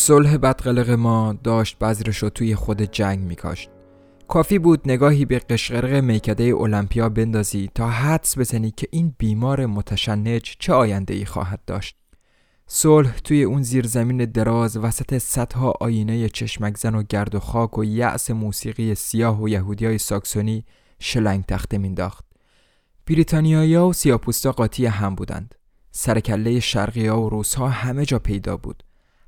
صلح بدقلق ما داشت بذرش رو توی خود جنگ میکاشت کافی بود نگاهی به قشقرق میکده المپیا بندازی تا حدس بزنی که این بیمار متشنج چه آینده ای خواهد داشت. صلح توی اون زیرزمین دراز وسط صدها آینه چشمک زن و گرد و خاک و یأس موسیقی سیاه و یهودی های ساکسونی شلنگ تخته مینداخت. بریتانیایی و سیاپوستا قاطی هم بودند. سرکله شرقی ها و روس ها همه جا پیدا بود.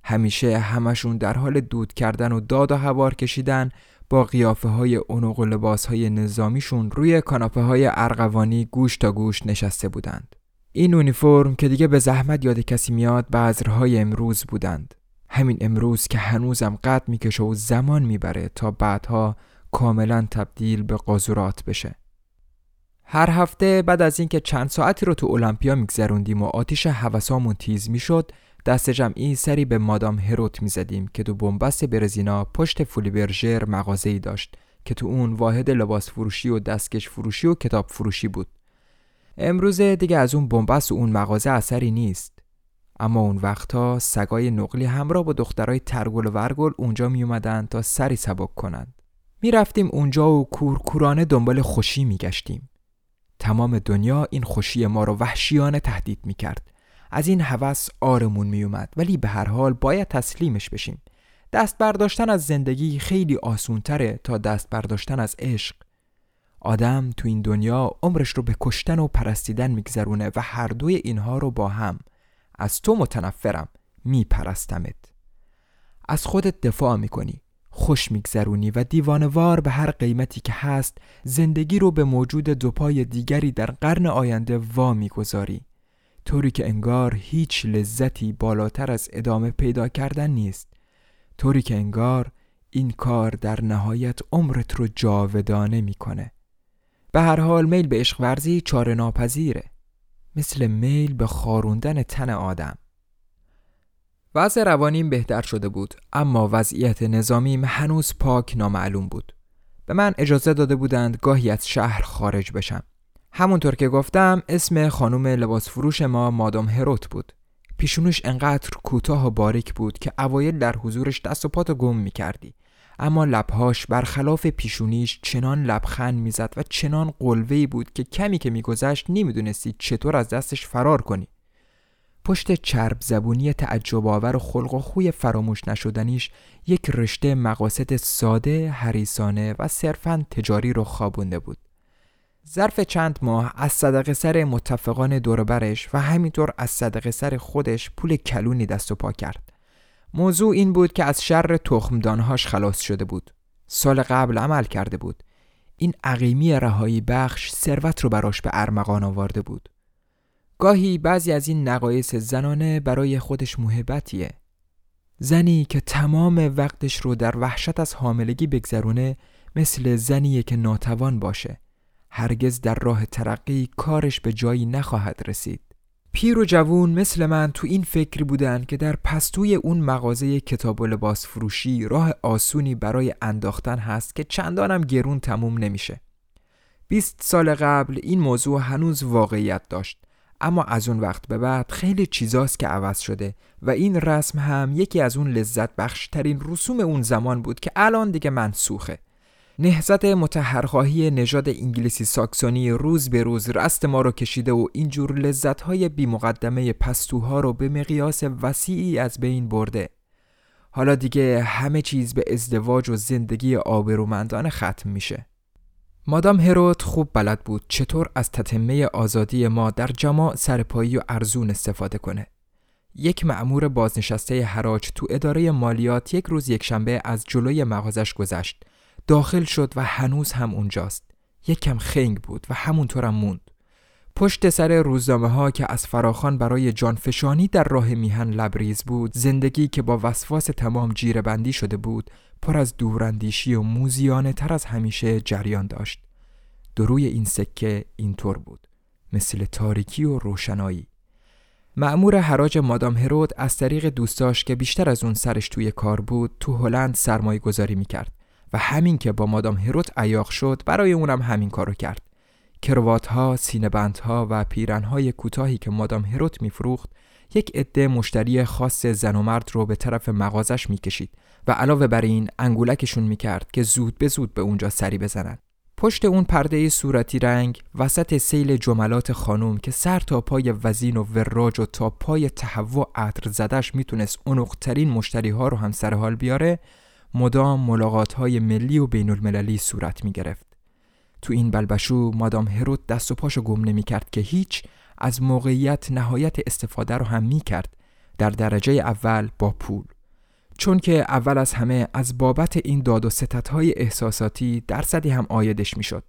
همیشه همشون در حال دود کردن و داد و هوار کشیدن با قیافه های اونوق و لباس های نظامیشون روی کاناپه های ارغوانی گوش تا گوش نشسته بودند. این اونیفرم که دیگه به زحمت یاد کسی میاد بذرهای امروز بودند. همین امروز که هنوزم قد می‌کشه و زمان می‌بره تا بعدها کاملا تبدیل به قاذورات بشه. هر هفته بعد از اینکه چند ساعتی رو تو المپیا میگذروندیم و آتیش حوسامون تیز می‌شد دست جمعی سری به مادام هروت زدیم که تو بنبست برزینا پشت فولی برژر مغازه ای داشت که تو اون واحد لباس فروشی و دستکش فروشی و کتاب فروشی بود. امروز دیگه از اون بنبست و اون مغازه اثری نیست. اما اون وقتها سگای نقلی همراه با دخترای ترگل و ورگل اونجا می اومدن تا سری سبک کنند. می رفتیم اونجا و کورکورانه دنبال خوشی می گشتیم. تمام دنیا این خوشی ما رو وحشیانه تهدید می کرد از این هوس آرمون میومد ولی به هر حال باید تسلیمش بشیم. دست برداشتن از زندگی خیلی آسونتره تا دست برداشتن از عشق. آدم تو این دنیا عمرش رو به کشتن و پرستیدن میگذرونه و هر دوی اینها رو با هم. از تو متنفرم. میپرستمت. از خودت دفاع می‌کنی. خوش میگذرونی و دیوانوار به هر قیمتی که هست زندگی رو به موجود دو پای دیگری در قرن آینده وا می‌گذاری طوری که انگار هیچ لذتی بالاتر از ادامه پیدا کردن نیست. طوری که انگار این کار در نهایت عمرت رو جاودانه می‌کنه. به هر حال میل به عشق ورزی چاره ناپذیره. مثل میل به خاروندن تن آدم. وضع روانیم بهتر شده بود اما وضعیت نظامیم هنوز پاک نامعلوم بود. به من اجازه داده بودند گاهی از شهر خارج بشم. همونطور که گفتم اسم خانم لباس فروش ما مادام هروت بود. پیشونش انقدر کوتاه و باریک بود که اوایل در حضورش دست و پاتو گم می کردی. اما لبهاش برخلاف پیشونیش چنان لبخند می‌زد و چنان قلوهی بود که کمی که میگذشت نمی‌دونستی چطور از دستش فرار کنی. پشت چرب زبونی تعجب آور و خلق و خوی فراموش نشدنیش یک رشته مقاصد ساده، حریسانه و صرفا تجاری رو خوابونده بود. ظرف چند ماه از صدقه سر متفقان دوربرش و همینطور از صدقه سر خودش پول کلونی دست و پا کرد. موضوع این بود که از شر تخمدانهاش خلاص شده بود. سال قبل عمل کرده بود. این عقیمی رهایی بخش ثروت رو براش به ارمغان آورده بود. گاهی بعضی از این نقایص زنانه برای خودش محبتیه. زنی که تمام وقتش رو در وحشت از حاملگی بگذرونه مثل زنیه که ناتوان باشه. هرگز در راه ترقی کارش به جایی نخواهد رسید پیر و جوون مثل من تو این فکری بودن که در پستوی اون مغازه کتاب و لباس فروشی راه آسونی برای انداختن هست که چندانم گرون تموم نمیشه. 20 سال قبل این موضوع هنوز واقعیت داشت اما از اون وقت به بعد خیلی چیزاست که عوض شده و این رسم هم یکی از اون لذت بخشترین رسوم اون زمان بود که الان دیگه منسوخه. نهزت متحرخواهی نژاد انگلیسی ساکسونی روز به روز رست ما رو کشیده و اینجور لذتهای بی مقدمه پستوها رو به مقیاس وسیعی از بین برده. حالا دیگه همه چیز به ازدواج و زندگی آبرومندانه ختم میشه. مادام هرود خوب بلد بود چطور از تتمه آزادی ما در جماع سرپایی و ارزون استفاده کنه. یک معمور بازنشسته حراج تو اداره مالیات یک روز یک شنبه از جلوی مغازش گذشت داخل شد و هنوز هم اونجاست. یک کم خنگ بود و همونطورم موند. پشت سر روزنامه ها که از فراخان برای جانفشانی در راه میهن لبریز بود زندگی که با وسواس تمام جیره بندی شده بود پر از دوراندیشی و موزیانه تر از همیشه جریان داشت. دروی این سکه اینطور بود. مثل تاریکی و روشنایی. معمور حراج مادام هرود از طریق دوستاش که بیشتر از اون سرش توی کار بود تو هلند سرمایه گذاری می‌کرد. و همین که با مادام هروت عیاق شد برای اونم همین کارو کرد کروات ها، سینه ها و پیرن های کوتاهی که مادام هروت میفروخت یک عده مشتری خاص زن و مرد رو به طرف مغازش می‌کشید و علاوه بر این انگولکشون می‌کرد که زود به زود به اونجا سری بزنن. پشت اون پرده صورتی رنگ وسط سیل جملات خانوم که سر تا پای وزین و وراج و تا پای تهوع عطر زدش می‌تونست اونقترین مشتری ها رو هم سر حال بیاره مدام ملاقات های ملی و بین المللی صورت می گرفت. تو این بلبشو مادام هرود دست و پاشو گم نمی کرد که هیچ از موقعیت نهایت استفاده رو هم می کرد در درجه اول با پول چون که اول از همه از بابت این داد و های احساساتی درصدی هم آیدش می شد.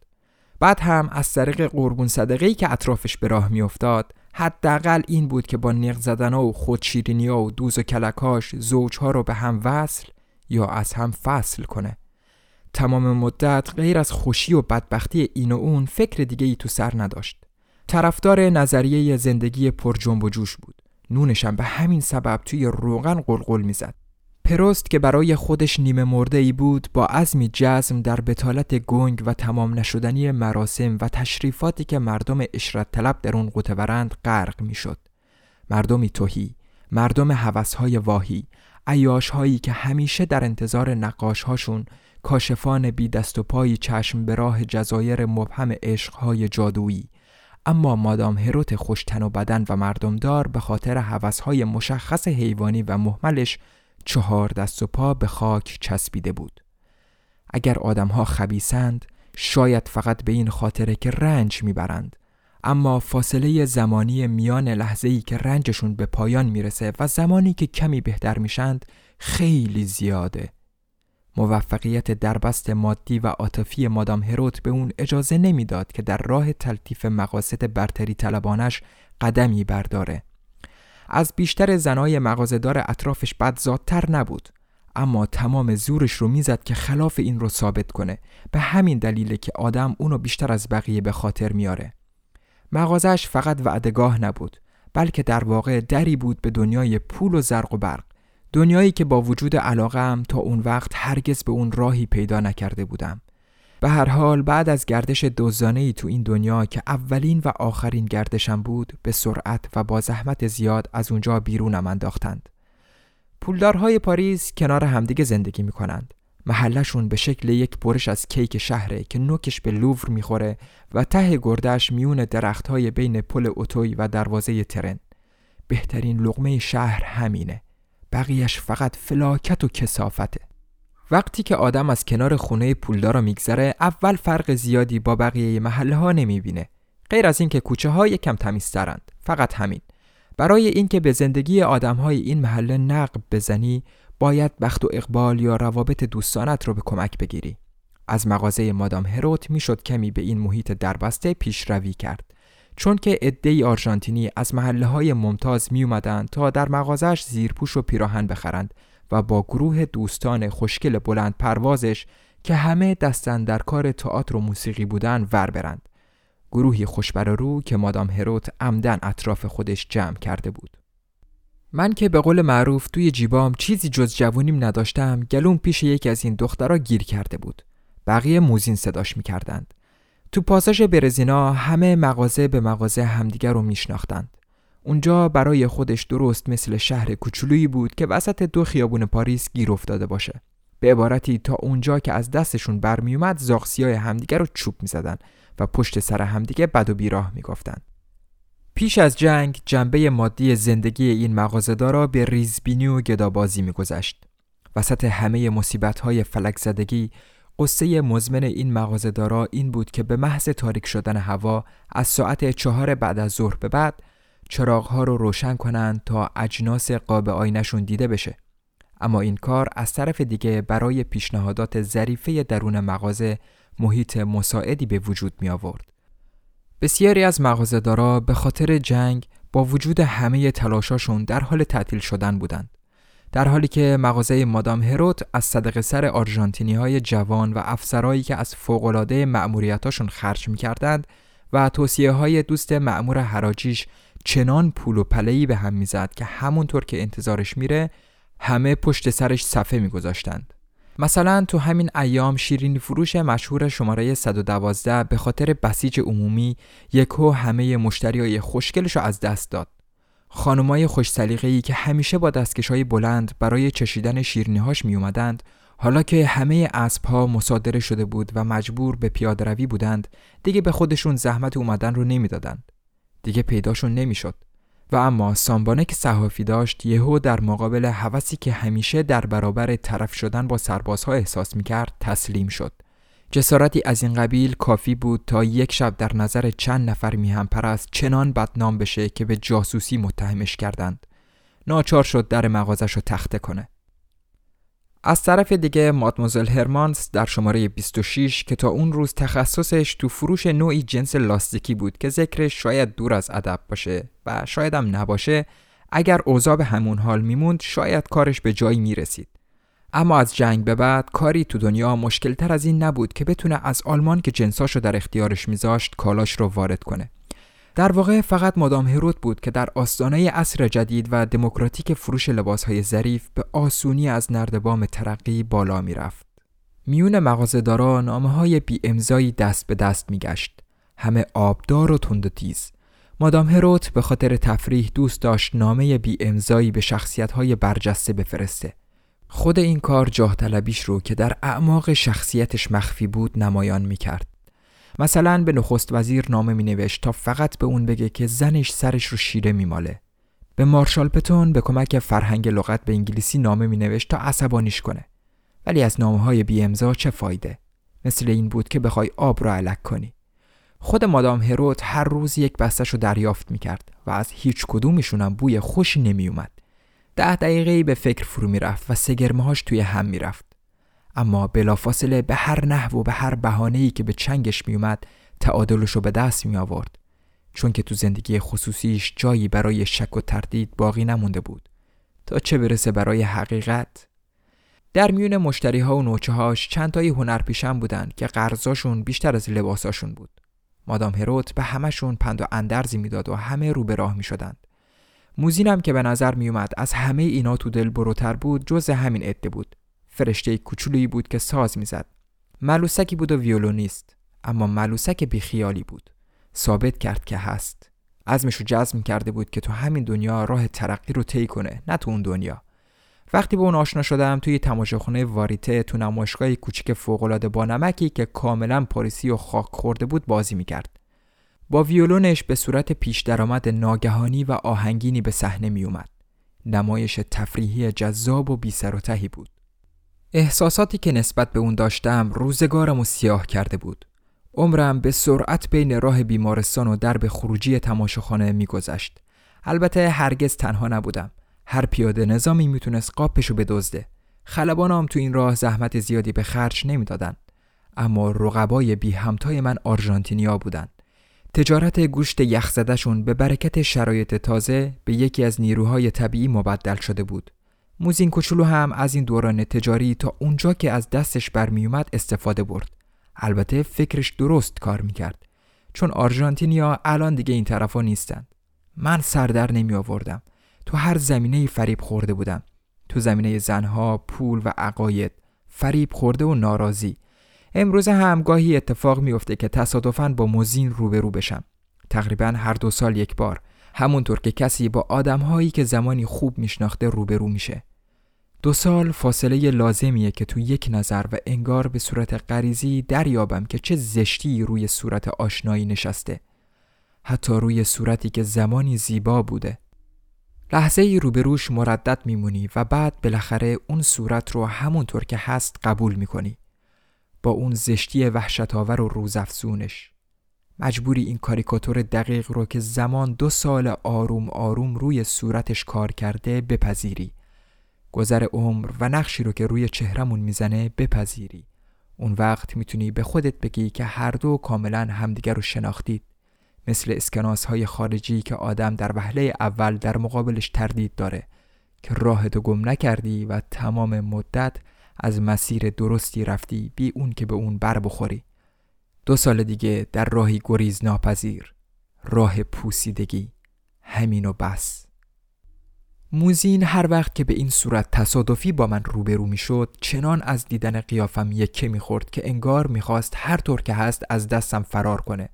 بعد هم از طریق قربون صدقه‌ای که اطرافش به راه میافتاد حداقل این بود که با نق زدن و خودشیرینی و دوز و کلکاش زوجها رو به هم وصل یا از هم فصل کنه. تمام مدت غیر از خوشی و بدبختی این و اون فکر دیگه ای تو سر نداشت. طرفدار نظریه زندگی پر جنب و جوش بود. نونشم به همین سبب توی روغن قلقل می‌زد. پروست که برای خودش نیمه مرده ای بود با عزمی جزم در بتالت گنگ و تمام نشدنی مراسم و تشریفاتی که مردم اشرت طلب در اون قوتورند غرق می‌شد. مردمی توهی، مردم حوثهای واهی، عیاش هایی که همیشه در انتظار نقاش هاشون کاشفان بی دست و پایی چشم به راه جزایر مبهم عشقهای جادویی. اما مادام هروت خوشتن و بدن و مردمدار به خاطر های مشخص حیوانی و محملش چهار دست و پا به خاک چسبیده بود. اگر آدمها خبیسند شاید فقط به این خاطره که رنج می‌برند. اما فاصله زمانی میان لحظه ای که رنجشون به پایان می‌رسه و زمانی که کمی بهتر میشند خیلی زیاده. موفقیت دربست مادی و عاطفی مادام هروت به اون اجازه نمی‌داد که در راه تلطیف مقاصد برتری طلبانش قدمی برداره. از بیشتر زنای مغازدار اطرافش بدزادتر نبود اما تمام زورش رو می‌زد که خلاف این رو ثابت کنه به همین دلیله که آدم اونو بیشتر از بقیه به خاطر میاره مغازش فقط وعدگاه نبود بلکه در واقع دری بود به دنیای پول و زرق و برق دنیایی که با وجود علاقم تا اون وقت هرگز به اون راهی پیدا نکرده بودم. به هر حال بعد از گردش دوزانه تو این دنیا که اولین و آخرین گردشم بود به سرعت و با زحمت زیاد از اونجا بیرونم انداختند. پولدارهای پاریس کنار همدیگه زندگی می کنند محلشون به شکل یک برش از کیک شهره که نوکش به لوور می‌خوره و ته گردش میون درختهای بین پل اتوی و دروازه ترن. بهترین لقمه شهر همینه. بقیهش فقط فلاکت و کثافته وقتی که آدم از کنار خونه پولدارا میگذره اول فرق زیادی با بقیه محله ها نمی‌بینه. غیر از اینکه کوچه ها یکم تمیزترند فقط همین. برای اینکه به زندگی آدم های این محله نقب بزنی باید بخت و اقبال یا روابط دوستانت رو به کمک بگیری. از مغازه مادام هروت می‌شد کمی به این محیط دربسته پیشروی کرد چون که عدهای آرژانتینی از محله های ممتاز می اومدن تا در مغازش زیرپوش و پیراهن بخرند و با گروه دوستان خوشگل بلند پروازش که همه دستن در کار تئاتر و موسیقی بودن ور برند. گروهی خوشبرارو که مادام هروت عمدن اطراف خودش جمع کرده بود من که به قول معروف توی جیبام چیزی جز جوونیم نداشتم گلوم پیش یکی از این دخترها گیر کرده بود. بقیه موزین صداش می‌کردند. تو پاساژ برزینا همه مغازه به مغازه همدیگر رو میشناختند. اونجا برای خودش درست مثل شهر کوچولویی بود که وسط دو خیابون پاریس گیر افتاده باشه. به عبارتی تا اونجا که از دستشون برمیومد زاغسیای همدیگر رو چوب می‌زدن و پشت سر همدیگه بد و بیراه می‌گفتند پیش از جنگ جنبه مادی زندگی این مغازه‌دارا به ریزبینی و گدابازی میگذشت وسط همه مصیبت‌های فلک زدگی قصه مزمن این مغازه‌دارا این بود که به محض تاریک شدن هوا از ساعت چهار بعد از ظهر به بعد چراغها رو روشن کنند تا اجناس قاب آینشون دیده بشه اما این کار از طرف دیگه برای پیشنهادات ظریفه درون مغازه محیط مساعدی به وجود می آورد. بسیاری از مغازه‌دارا به خاطر جنگ با وجود همه تلاشاشون در حال تعطیل شدن بودند. در حالی که مغازه مادام هروت از صدق سر آرژانتینی های جوان و افسرایی که از فوقلاده مأموریتاشون خرج می‌کردند و توصیه های دوست مأمور حراجیش چنان پول و پلهی به هم می‌زد که همونطور که انتظارش میره همه پشت سرش صفحه میگذاشتند. مثلا تو همین ایام شیرینی فروش مشهور شماره 112 به خاطر بسیج عمومی یکو همه مشتریای خوشگلش از دست داد. خانمای خوش ای که همیشه با دستکشای بلند برای چشیدن شیرینیهاش می اومدند حالا که همه اسبها مصادره شده بود و مجبور به پیاده روی بودند دیگه به خودشون زحمت اومدن رو نمی‌دادند. دیگه پیداشون نمی‌شد. و اما سامبانه که صحافی داشت یهو در مقابل هوسی که همیشه در برابر طرف شدن با سربازها احساس می‌کرد تسلیم شد. جسارتی از این قبیل کافی بود تا یک شب در نظر چند نفر میهم پرست چنان بدنام بشه که به جاسوسی متهمش کردند. ناچار شد در مغازش رو تخته کنه. از طرف دیگه مادموزل هرمانس در شماره 26 که تا اون روز تخصصش تو فروش نوعی جنس لاستیکی بود که ذکرش شاید دور از ادب باشه و شاید هم نباشه اگر اوضاع به همون حال میموند شاید کارش به جایی می‌رسید. اما از جنگ به بعد کاری تو دنیا مشکل تر از این نبود که بتونه از آلمان که جنساشو در اختیارش میذاشت کالاش رو وارد کنه. در واقع فقط مادام هروت بود که در آستانه عصر جدید و دموکراتیک فروش لباسهای ظریف به آسونی از نردبام ترقی بالا می‌رفت. میون مغازه‌دارا نامه های بی امضایی دست به دست میگشت. همه آبدار و تند و تیز. مادام هروت به خاطر تفریح دوست داشت نامه بی امضایی به شخصیت های برجسته بفرسته. خود این کار جاه طلبیش رو که در اعماق شخصیتش مخفی بود نمایان می کرد. مثلا به نخست وزیر نامه می نوشت تا فقط به اون بگه که زنش سرش رو شیره می ماله. به مارشال پتون به کمک فرهنگ لغت به انگلیسی نامه می نوشت تا عصبانیش کنه. ولی از نامه های بی امضا چه فایده؟ مثل این بود که بخوای آب رو علک کنی. خود مادام هروت هر روز یک بستش رو دریافت می کرد و از هیچ کدومشونم بوی خوشی نمی اومد. ده دقیقه به فکر فرو می رفت و سگرمهاش توی هم می رفت. اما بلافاصله به هر نحو و به هر بهانه‌ای که به چنگش میومد تعادلش رو به دست می آورد چون که تو زندگی خصوصیش جایی برای شک و تردید باقی نمونده بود. تا چه برسه برای حقیقت؟ در میون مشتری ها و نوچه هاش چند تایی هنرپیشن بودن که قرضاشون بیشتر از لباساشون بود. مادام هروت به همشون پند و اندرزی می‌داد و همه رو به راه می شدند. موزینم که به نظر می اومد از همه اینا تو دل بروتر بود جز همین عده بود. فرشته کوچولویی بود که ساز می‌زد. ملوسکی بود و ویولونیست اما ملوسک بیخیالی بود. ثابت کرد که هست. عزمش رو جزم کرده بود که تو همین دنیا راه ترقی رو طی کنه نه تو اون دنیا. وقتی به اون آشنا شدم توی تماشاخونه واریته تو نمایشگاه کوچیک فوقالعاده با نمکی که کاملا پاریسی و خاک خورده بود بازی می‌کرد. با ویولونش به صورت پیش درآمد ناگهانی و آهنگینی به صحنه می اومد. نمایش تفریحی جذاب و بی سر و تهی بود. احساساتی که نسبت به اون داشتم روزگارم و سیاه کرده بود. عمرم به سرعت بین راه بیمارستان و درب خروجی تماشاخانه میگذشت. البته هرگز تنها نبودم. هر پیاده نظامی می‌تونست قاپشو بدزده. خلبانام تو این راه زحمت زیادی به خرج نمی‌دادند. اما رقبای بی همتای من آرژانتینیا بودند. تجارت گوشت یخزدهشون به برکت شرایط تازه به یکی از نیروهای طبیعی مبدل شده بود. موزین کوچولو هم از این دوران تجاری تا اونجا که از دستش برمیومد استفاده برد. البته فکرش درست کار می‌کرد. چون آرژانتینیا الان دیگه این طرفا نیستند. من سردر نمی آوردم تو هر زمینه فریب خورده بودم. تو زمینه زنها پول و عقاید. فریب خورده و ناراضی. امروز هم گاهی اتفاق میفته که تصادفاً با موزین روبرو بشم. تقریبا هر دو سال یک بار. همونطور که کسی با آدمهایی که زمانی خوب میشناخته روبرو میشه. دو سال فاصله لازمیه که تو یک نظر و انگار به صورت غریزی دریابم که چه زشتی روی صورت آشنایی نشسته. حتی روی صورتی که زمانی زیبا بوده. لحظه ای روبروش مردد میمونی و بعد بالاخره اون صورت رو همونطور که هست قبول می‌کنی. با اون زشتی وحشتاور و روزافزونش. مجبوری این کاریکاتور دقیق رو که زمان دو سال آروم آروم روی صورتش کار کرده بپذیری. گذر عمر و نقشی رو که روی چهرمون می‌زنه بپذیری. اون وقت می‌تونی به خودت بگی که هر دو کاملا همدیگر رو شناختید. مثل اسکناس های خارجی که آدم در وهله اول در مقابلش تردید داره که راهتو گم نکردی و تمام مدت از مسیر درستی رفتی بی اون که به اون بر بخوری. دو سال دیگه در راهی گریز ناپذیر راه پوسیدگی. همین و بس. موزین هر وقت که به این صورت تصادفی با من روبرو می شد چنان از دیدن قیافم یکه می خورد که انگار می خواست هر طور که هست از دستم فرار کنه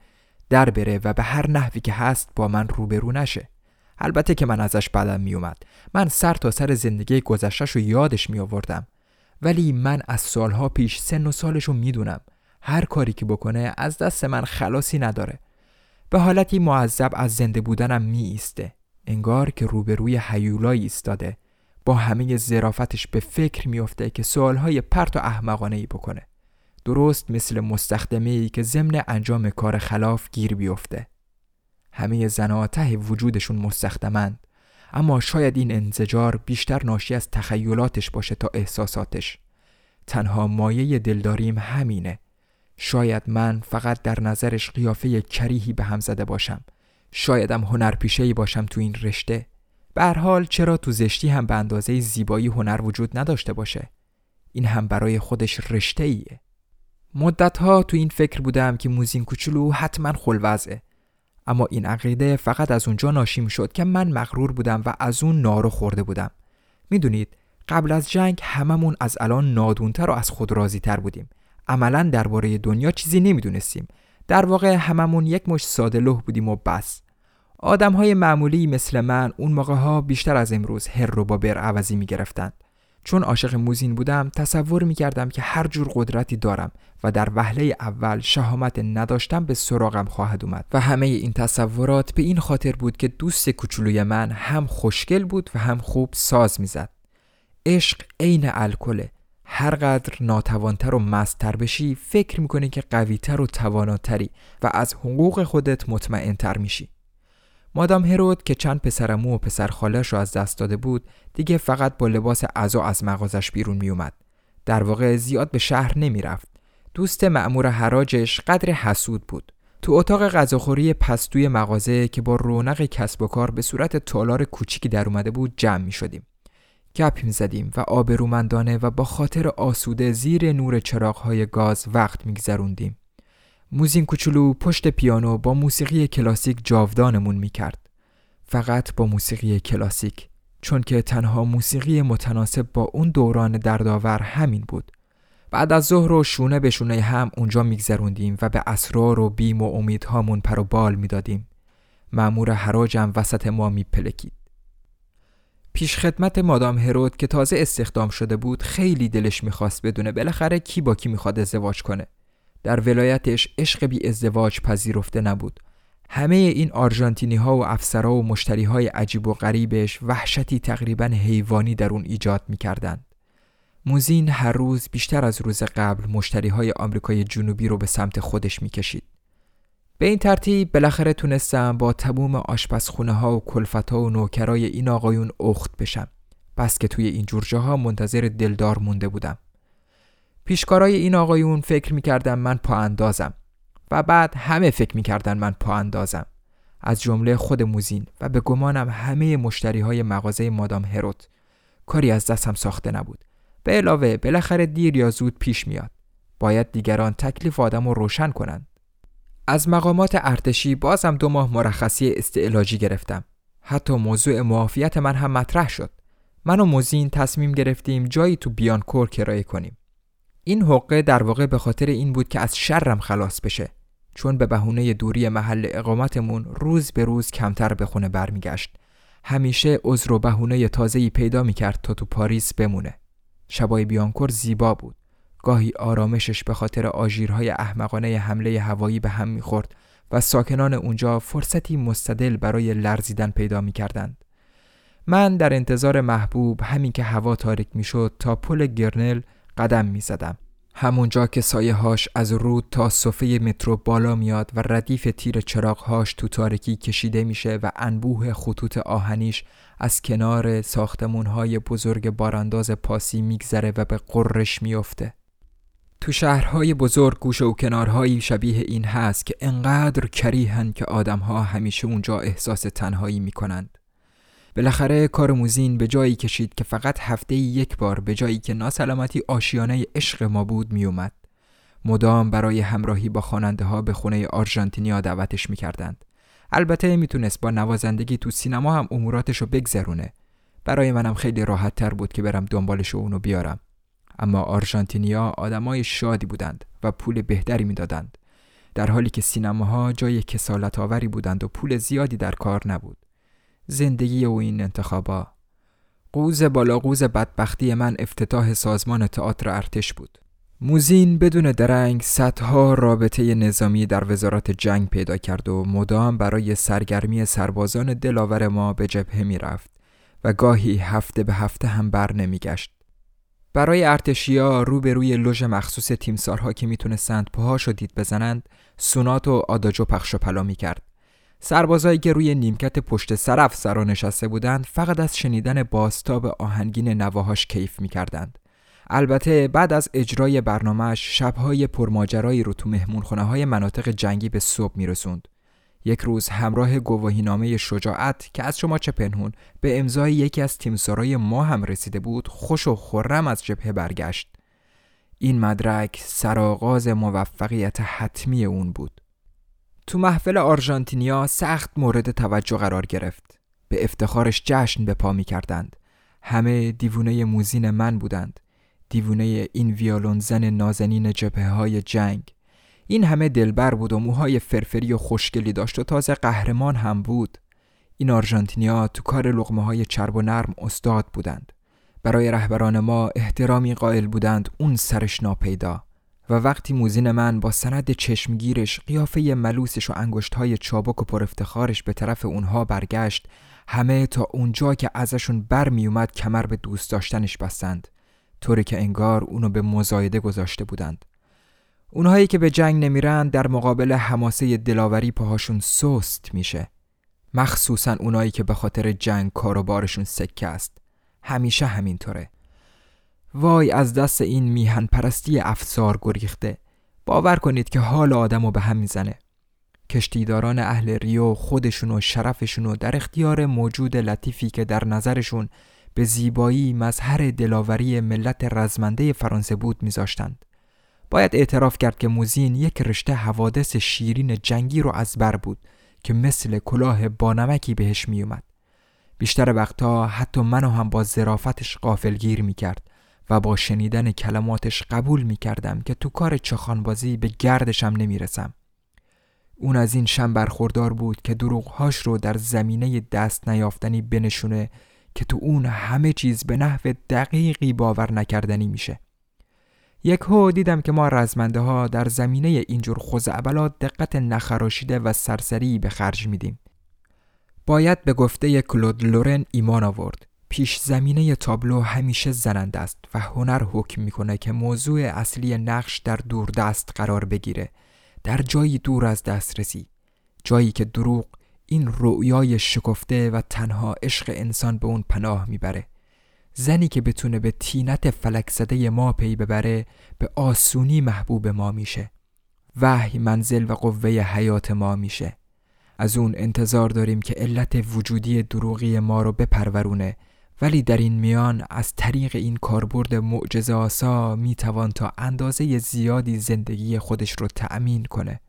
در بره و به هر نحوی که هست با من روبرو نشه. البته که من ازش بدم می اومد من سر تا سر زندگی گذشتش رو یادش می آوردم ولی من از سالها پیش سن و سالش رو می‌دونم. هر کاری که بکنه از دست من خلاصی نداره. به حالتی معذب از زنده بودنم می ایسته انگار که روبروی حیولایی ایستاده. با همه زرافتش به فکر میافته که سوالهای پرت و احمقانه ای بکنه. درست مثل مستخدمه ای که ضمن انجام کار خلاف گیر بیفته. همه زنها ته وجودشون مستخدمند. اما شاید این انزجار بیشتر ناشی از تخیلاتش باشه تا احساساتش. تنها مایه دلداریم همینه. شاید من فقط در نظرش قیافه کریهی به هم زده باشم. شایدم هنرپیشه باشم تو این رشته. به حال چرا تو زشتی هم به اندازه زیبایی هنر وجود نداشته باشه؟ این هم برای خودش رشته ایه مدتها تو این فکر بودم که موزین کوچولو حتما خلوزه اما این عقیده فقط از اونجا ناشی شد که من مغرور بودم و از اون نارو خورده بودم. می‌دونید قبل از جنگ هممون از الان نادونتر و از خود راضی تر بودیم. عملا درباره دنیا چیزی نمی‌دونستیم. در واقع هممون یک مش ساده لح بودیم و بس آدم های معمولی مثل من اون موقع ها بیشتر از امروز هر رو با بر عوضی می گرفتن. چون عاشق موزین بودم تصور می کردم که هر جور قدرتی دارم و در وهله اول شهامت نداشتم به سراغم خواهد اومد و همه این تصورات به این خاطر بود که دوست کوچولوی من هم خوشگل بود و هم خوب ساز می‌زد. عشق عین الکله هرقدر ناتوانتر و مستتر بشی فکر می‌کنی که قویتر و تواناتری و از حقوق خودت مطمئنتر میشی. مادام هرود که چند پسرمو و پسر خالش رو از دست داده بود دیگه فقط با لباس عزا از مغازش بیرون میومد در واقع زیاد به شهر نمی‌رفت. دوست معمور حراجش قدر حسود بود. تو اتاق غذاخوری پستوی مغازه که با رونق کسب و کار به صورت تالار کوچیکی در اومده بود جمع می شدیم. گپ زدیم و آبرومندانه و با خاطر آسوده زیر نور چراغهای گاز وقت میگذروندیم. موزین کوچولو پشت پیانو با موسیقی کلاسیک جاودانمون می‌کرد. فقط با موسیقی کلاسیک چون که تنها موسیقی متناسب با اون دوران دردآور همین بود. بعد از ظهر و شونه به شونه هم اونجا میگذروندیم و به اسرار و بیم و امیدهامون پر و بال می‌دادیم. معمور حراجم وسط ما میپلکید. پیشخدمت مادام هرود که تازه استخدام شده بود خیلی دلش می‌خواست بدونه بالاخره کی با کی می‌خواد ازدواج کنه. در ولایتش عشق بی ازدواج پذیرفته نبود. همه این آرژانتینی ها و افسرها و مشتری های عجیب و غریبش وحشتی تقریبا حیوانی در اون ایجاد می‌کردند. موزین هر روز بیشتر از روز قبل مشتری های آمریکای جنوبی رو به سمت خودش می‌کشید. به این ترتیب بالاخره تونستم با تموم آشپزخونه ها و کلفت ها و نوکرای این آقایون اخت بشم. بس که توی این جور جاها منتظر دلدار مونده بودم. پیشکارای این آقایون فکر می‌کردم من پا اندازم و بعد همه فکر می‌کردن من پا اندازم. از جمله خود موزین و به گمانم همه مشتری های مغازه مادام هروت. کاری از دستم ساخته نبود. به علاوه بالاخره دیر یا زود پیش میاد. باید دیگران تکلیف آدم رو روشن کنند. از مقامات ارتشی بازم دو ماه مرخصی استعلاجی گرفتم. حتی موضوع معافیت من هم مطرح شد. من و موزین تصمیم گرفتیم جایی تو بیانکور کرایه کنیم. این حقه در واقع به خاطر این بود که از شرم خلاص بشه. چون به بهونه دوری محل اقامتمون روز به روز کمتر به خونه برمیگشت. همیشه عذر و بهونه تازه‌ای پیدا می‌کرد تا تو پاریس بمونه. شبای بیانکور زیبا بود. گاهی آرامشش به خاطر آژیرهای احمقانه حمله هوایی به هم می‌خورد و ساکنان اونجا فرصتی مستدل برای لرزیدن پیدا می‌کردند. من در انتظار محبوب همین که هوا تاریک می‌شد تا پل گرنل قدم می‌زدم. همونجا که سایه هاش از رود تا صفه مترو بالا میاد و ردیف تیر چراغ هاش تو تاریکی کشیده میشه و انبوه خطوط آهنیش از کنار ساختمون های بزرگ بارانداز پاسی میگذره و به قرش میفته. تو شهرهای بزرگ گوشه و کنارهایی شبیه این هست که انقدر کریهن که آدمها همیشه اونجا احساس تنهایی می‌کنند. بالاخره کار موزین به جایی کشید که فقط هفته یک بار به جایی که ناسلامتی آشیانه عشق ما بود میومد. مدام برای همراهی با خواننده ها به خونه آرژانتینیا دعوتش می‌کردند. البته می‌تونست با نوازندگی تو سینما هم اموراتشو بگذرونه. برای منم خیلی راحت تر بود که برم دنبالش اونو بیارم. اما آرژانتینیا آدمای شادی بودند و پول بهتری می‌دادند. در حالی که سینماها جای کسالت آوری بودند و پول زیادی در کار نبود. زندگی و این انتخابا قوز بالا قوز بدبختی من افتتاح سازمان تئاتر ارتش بود موزین بدون درنگ صدها رابطه نظامی در وزارت جنگ پیدا کرد و مدام برای سرگرمی سربازان دلاور ما به جبهه می رفت و گاهی هفته به هفته هم بر نمی گشت. برای ارتشیا روبروی لژ مخصوص تیمسارها که می‌تونستند پاهاشو دید بزنند سونات و آداجو پخش و پلا می کرد. سربازایی که روی نیمکت پشت سر افسرا نشسته بودند فقط از شنیدن باستاب آهنگین نواهاش کیف می‌کردند. البته بعد از اجرای برنامهش شبهای پرماجرایی رو تو مهمونخونه های مناطق جنگی به صبح میرسوند. یک روز همراه گواهینامه شجاعت که از شما چه پنهون به امضای یکی از تیمسارای ما هم رسیده بود خوش و خرم از جبهه برگشت. این مدرک سرآغاز موفقیت حتمی اون بود. تو محفل آرژانتینیا سخت مورد توجه قرار گرفت. به افتخارش جشن به پا می کردند. همه دیوونه موزین من بودند. دیوونه این ویالون زن نازنین جبهه های جنگ. این همه دلبر بود و موهای فرفری و خوشگلی داشت و تازه قهرمان هم بود. این آرژانتینیا تو کار لغمه های چرب و نرم استاد بودند. برای رهبران ما احترامی قائل بودند اون سرش ناپیدا. و وقتی موزین من با سند چشمگیرش قیافه ملوسش و انگشتهای چابک و پر افتخارش به طرف اونها برگشت همه تا اونجا که ازشون بر اومد کمر به دوست داشتنش بستند طوری که انگار اونو به مزایده گذاشته بودند اونهایی که به جنگ نمیرن در مقابل حماسه دلاوری پاهاشون سست میشه. مخصوصا اونایی که به خاطر جنگ کاروبارشون سکه است. همیشه همینطوره. وای از دست این میهن پرستی افسار گریخته. باور کنید که حال آدم رو به هم می‌زنه. کشتیداران اهل ریو خودشون و شرفشون و در اختیار موجود لطیفی که در نظرشون به زیبایی مظهر دلاوری ملت رزمنده فرانسه بود میذاشتند. باید اعتراف کرد که موزین یک رشته حوادث شیرین جنگی رو از بر بود که مثل کلاه بانمکی بهش میومد بیشتر وقتها حتی منو هم با ظرافتش غافلگیر می‌کرد و با شنیدن کلماتش قبول می کردم که تو کار چخانبازی به گردشم نمی رسم. اون از این شم برخوردار بود که دروغهاش رو در زمینه دست نیافتنی بنشونه که تو اون همه چیز به نحو دقیقی باور نکردنی میشه. یک هو دیدم که ما رزمنده ها در زمینه اینجور خوزعبلات دقت نخراشیده و سرسری به خرج میدیم. باید به گفته کلود لورن ایمان آورد. پیش زمینه تابلو همیشه زننده است و هنر حکم می‌کنه که موضوع اصلی نقش در دوردست قرار بگیره. در جایی دور از دسترسی. جایی که دروغ این رؤیای شکفته و تنها عشق انسان به اون پناه می‌بره. زنی که بتونه به تینت فلک زده ما پی ببره به آسونی محبوب ما میشه. وحی منزل و قوه حیات ما میشه. از اون انتظار داریم که علت وجودی دروغی ما رو بپرورونه. ولی در این میان از طریق این کاربرد معجزه آسا می‌توان تا اندازه زیادی زندگی خودش رو تأمین کنه.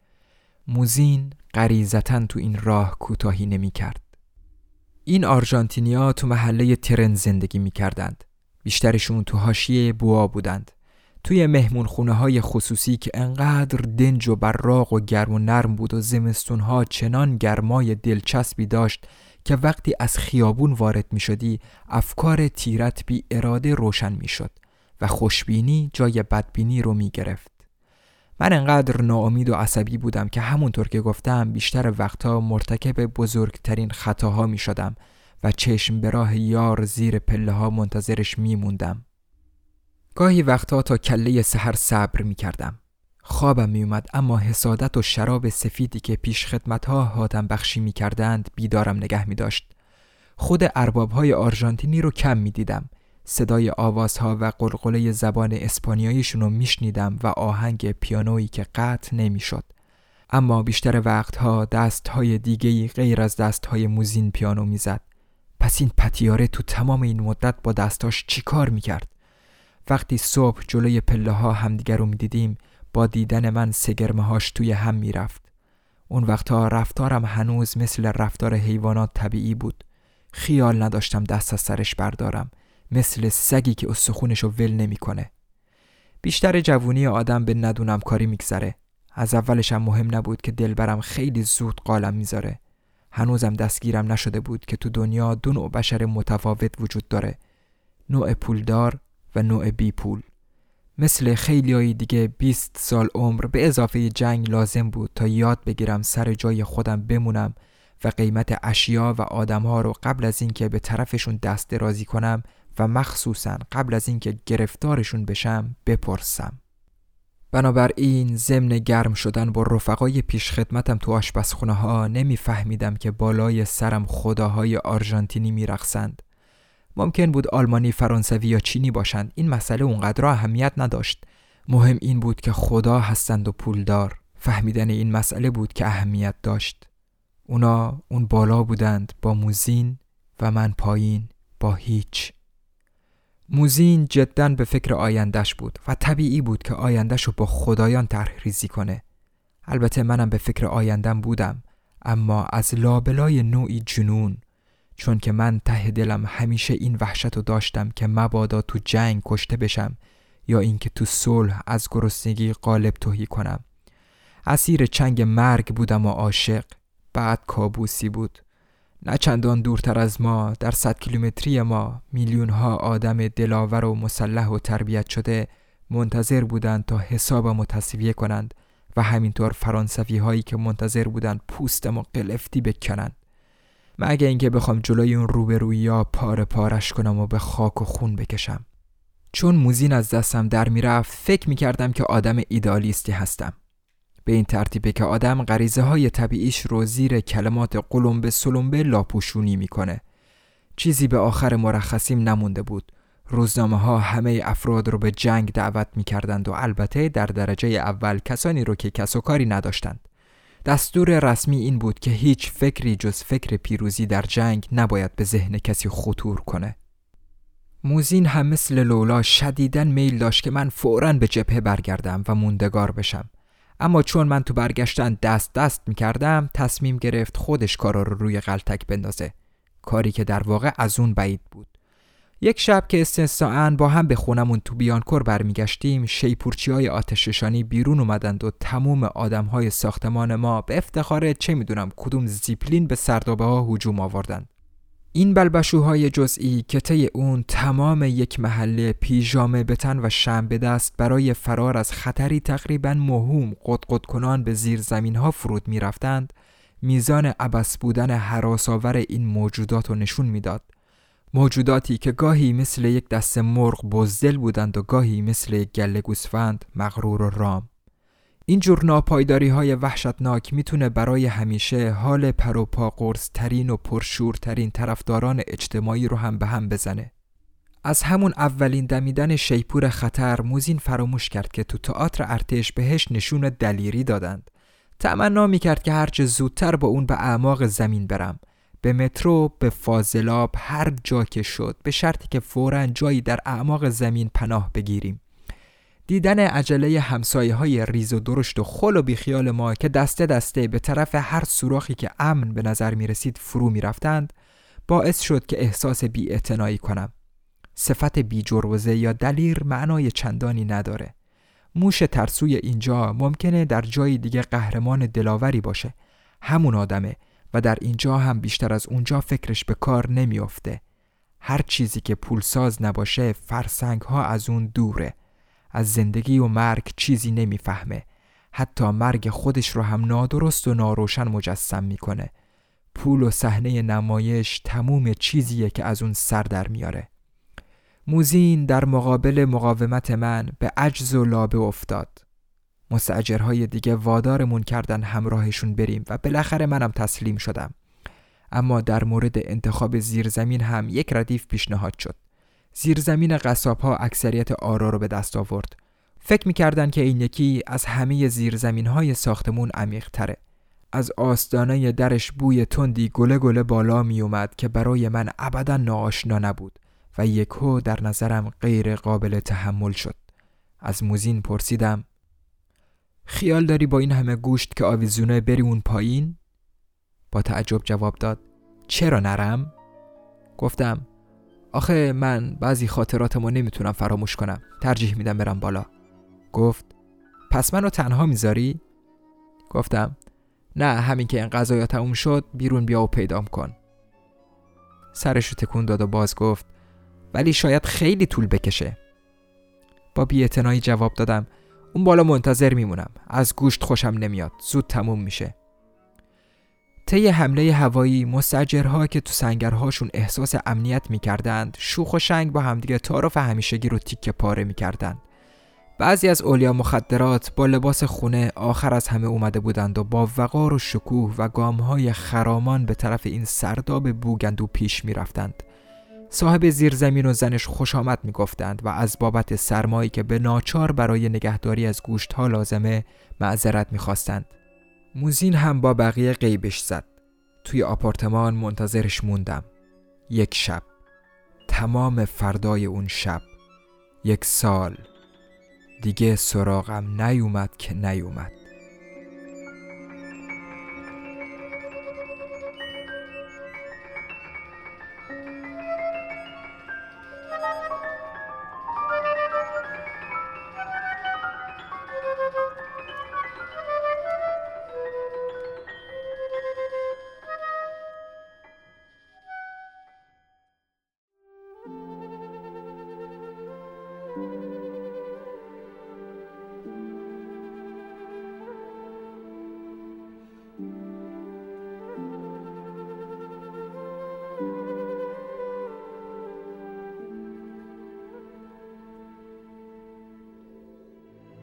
موزین غریزتا تو این راه کوتاهی نمی کرد. این آرژانتینیا تو محله ترن زندگی می کردند. بیشترشون تو هاشیه بوا بودند. توی مهمون خونه های خصوصی که انقدر دنج و براق و گرم و نرم بود و زمستون ها چنان گرمای دلچسبی داشت که وقتی از خیابون وارد می شدی افکار تیرت بی اراده روشن می شد و خوشبینی جای بدبینی رو می گرفت. من انقدر ناامید و عصبی بودم که همونطور که گفتم بیشتر وقتها مرتکب بزرگترین خطاها می شدم و چشم به راه یار زیر پله ها منتظرش می موندم. گاهی وقتها تا کله سحر صبر می کردم. خوابم می اومد اما حسادت و شراب سفیدی که پیش خدمت ها حاتم بخشی می کردند بیدارم نگه می داشت. خود ارباب های آرژانتینی رو کم می دیدم. صدای آوازها و قلقله زبان اسپانیاییشون رو میشنیدم و آهنگ پیانویی که قطع نمی‌شد. اما بیشتر وقتها دستهای دیگهی غیر از دستهای موزین پیانو می‌زد. پس این پتیاره تو تمام این مدت با دستاش چیکار می‌کرد؟ وقتی صبح جلوی پله ها همدیگر رو می‌دیدیم با دیدن من سگرمه هاش توی هم می‌رفت. اون وقتها رفتارم هنوز مثل رفتار حیوانات طبیعی بود. خیال نداشتم دست از سرش بردارم. مثل سگی که استخونشو ول نمی‌کنه. بیشتر جوونی آدم به ندونم کاری میگذره. از اولش هم مهم نبود که دلبرم خیلی زود قالم می‌ذاره. هنوزم دستگیرم نشده بود که تو دنیا دو نوع بشر متفاوت وجود داره. نوع پولدار و نوع بی پول. مثل خیلی های دیگه 20 سال عمر به اضافه جنگ لازم بود تا یاد بگیرم سر جای خودم بمونم و قیمت اشیا و آدمها رو قبل از اینکه به طرفشون دست درازی کنم و مخصوصا قبل از اینکه گرفتارشون بشم بپرسم. بنابراین ضمن گرم شدن با رفقای پیش خدمتم تو آشپزخونه ها نمیفهمیدم که بالای سرم خداهای آرژانتینی میرقصند. ممکن بود آلمانی، فرانسوی یا چینی باشند. این مسئله اونقدر اهمیت نداشت. مهم این بود که خدا هستند و پولدار. فهمیدن این مسئله بود که اهمیت داشت. اونا اون بالا بودند با موزین و من پایین با هیچ. موزین جدا به فکر آیندهش بود و طبیعی بود که آیندهش رو با خدایان طرح ریزی کنه. البته منم به فکر آیندم بودم اما از لابلای نوعی جنون چون که من ته دلم همیشه این وحشت رو داشتم که مبادا تو جنگ کشته بشم یا اینکه تو صلح از گرسنگی قالب توهی کنم. اسیر چنگ مرگ بودم و عاشق بعد کابوسی بود نه چندان دورتر از ما در صد کیلومتری ما میلیون ها آدم دلاور و مسلح و تربیت شده منتظر بودند تا حسابم تصویه کنند و همینطور فرانسوی هایی که منتظر بودند پوستم و قلفتی بکنند. مگه اینکه بخوام جلوی اون روبرویی یا پاره پارش کنم و به خاک و خون بکشم. چون موزین از دستم در می‌رفت فکر می‌کردم که آدم ایدالیستی هستم. به این ترتیبه که آدم غریزه های طبیعیش رو زیر کلمات قلمبه سلمبه لاپوشونی می‌کنه. چیزی به آخر مرخصیم نمونده بود. روزنامه ها همه افراد رو به جنگ دعوت می‌کردند و البته در درجه اول کسانی رو که کس و کاری نداشتند. دستور رسمی این بود که هیچ فکری جز فکر پیروزی در جنگ نباید به ذهن کسی خطور کنه. موزین هم مثل لولا شدیدن میل داشت که من فوراً به جبهه برگردم و موندگار بشم. اما چون من تو برگشتن دست دست می کردم تصمیم گرفت خودش کارا رو روی غلطک بندازه. کاری که در واقع از اون بعید بود. یک شب که استثناءن با هم به خونمون تو بیانکور برمیگشتیم شیپورچی های آتششانی بیرون اومدند و تموم آدم های ساختمان ما به افتخار چه می‌دونم کدوم زیپلین به سردابه ها هجوم آوردند. این بلبشوهای جزئی که طی اون تمام یک محله پیژامه بتن و شم به دست برای فرار از خطری تقریبا مهم قدقد کنان به زیر زمین ها فرود می رفتند میزان عبس بودن حراساور این موجودات رو نشون می‌داد. موجوداتی که گاهی مثل یک دست مرغ بزدل بودند و گاهی مثل یک گله گوسفند مغرور و رام اینجور ناپایداری های وحشتناک می‌تونه برای همیشه حال پروپا قرص ترین و پرشورترین طرفداران اجتماعی رو هم به هم بزنه. از همون اولین دمیدن شیپور خطر موزین فراموش کرد که تو تئاتر ارتش بهش نشون دلیری دادند. تمنا می‌کرد که هرچه زودتر با اون به اعماق زمین برم. به مترو، به فاضلاب، هر جا که شد به شرطی که فورا جایی در اعماق زمین پناه بگیریم. دیدن عجله همسایه های ریز و درشت و خل و بیخیال ما که دسته دسته به طرف هر سوراخی که امن به نظر می رسید فرو می رفتند باعث شد که احساس بی کنم. صفت بی جروزه یا دلیر معنای چندانی نداره. موش ترسوی اینجا ممکنه در جای دیگه قهرمان دلاوری باشه. همون آدمه و در اینجا هم بیشتر از اونجا فکرش به کار نمیافته. هر چیزی که پولساز نباشه فرسنگ ها از اون دوره. از زندگی و مرگ چیزی نمی‌فهمه. حتی مرگ خودش رو هم نادرست و ناروشن مجسم می‌کنه. پول و صحنه نمایش تموم چیزیه که از اون سر در میاره. موزین در مقابل مقاومت من به عجز و لابه افتاد. مستجرهای دیگه وادارمون کردن همراهشون بریم و بالاخره منم تسلیم شدم. اما در مورد انتخاب زیرزمین هم یک ردیف پیشنهاد شد. زیرزمین قصاب ها اکثریت آرا رو به دست آورد فکر می‌کردن که این یکی از همه زیرزمین های ساختمون عمیق تره از آستانه درش بوی تندی گله گله بالا می اومد که برای من ابدا ناآشنا نبود و یکو در نظرم غیر قابل تحمل شد از موزین پرسیدم خیال داری با این همه گوشت که آویزونه بری اون پایین؟ با تعجب جواب داد چرا نرم؟ گفتم آخه من بعضی خاطراتمو نمی‌تونم فراموش کنم. ترجیح میدم برم بالا. گفت پس منو تنها می‌ذاری؟ گفتم نه همین که این غذایا تموم شد بیرون بیا و پیدام کن. سرشو تکون داد و باز گفت ولی شاید خیلی طول بکشه. با بیعتنایی جواب دادم اون بالا منتظر میمونم. از گوشت خوشم نمیاد زود تموم میشه. طی حمله هوایی مستجرها که تو سنگرهاشون احساس امنیت می‌کردند شوخ و شنگ با همدیگه تعارف همیشگی رو تیکه پاره می‌کردند بعضی از اولیا مخدرات با لباس خونه آخر از همه اومده بودند و با وقار و شکوه و گامهای خرامان به طرف این سرداب بوگندو پیش می‌رفتند صاحب زیرزمین و زنش خوش آمد می گفتند و از بابت سرمایی که به ناچار برای نگهداری از گوشت ها لازمه معذرت می خواستند. موزین هم با بقیه قیبش زد. توی آپارتمان منتظرش موندم. یک شب. تمام فردای اون شب. یک سال. دیگه سراغم نیومد که نیومد.